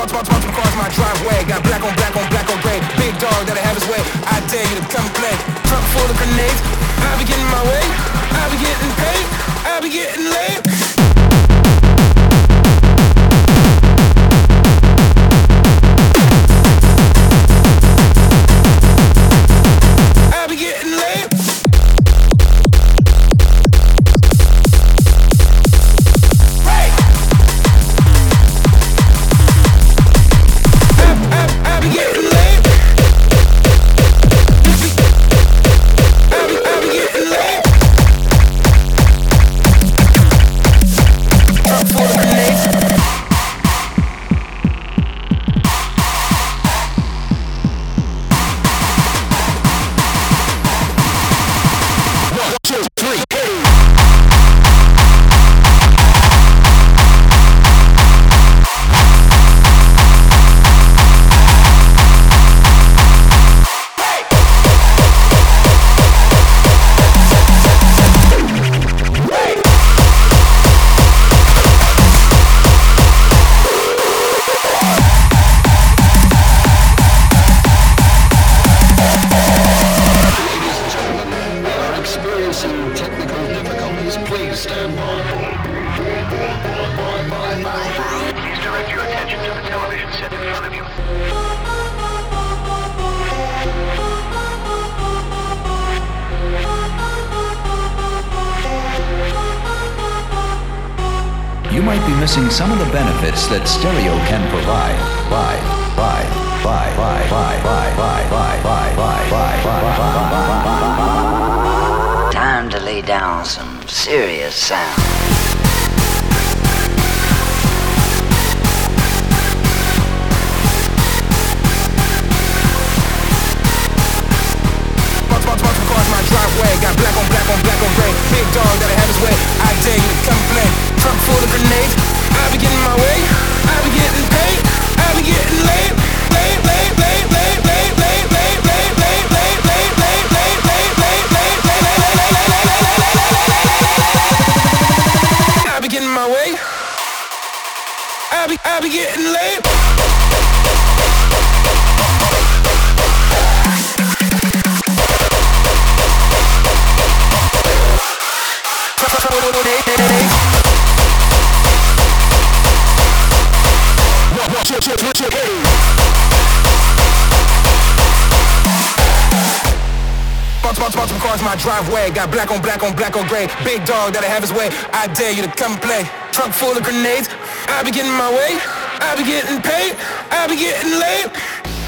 Bounce, bounce, bounce across my driveway. Got black on black on black on gray. Big dog that I have his way. I dare you to come play. Truck full of grenades. I be getting my way. I be getting paid. I be getting laid. Please stand by. Please direct your attention to the television set in front of you. You might be missing some of the benefits that stereo can provide. Lay down some serious sound. Driveway. Got black on black on black on gray. Big dog I have his way. I dare you to come play. Truck full of grenades. I be, I be getting laid. Bounce, bounce, cars across my driveway. Got black on black on black on gray. Big dog that I have his way. I dare you to come play. Truck full of grenades. I be getting my way. I be getting paid. I be getting laid.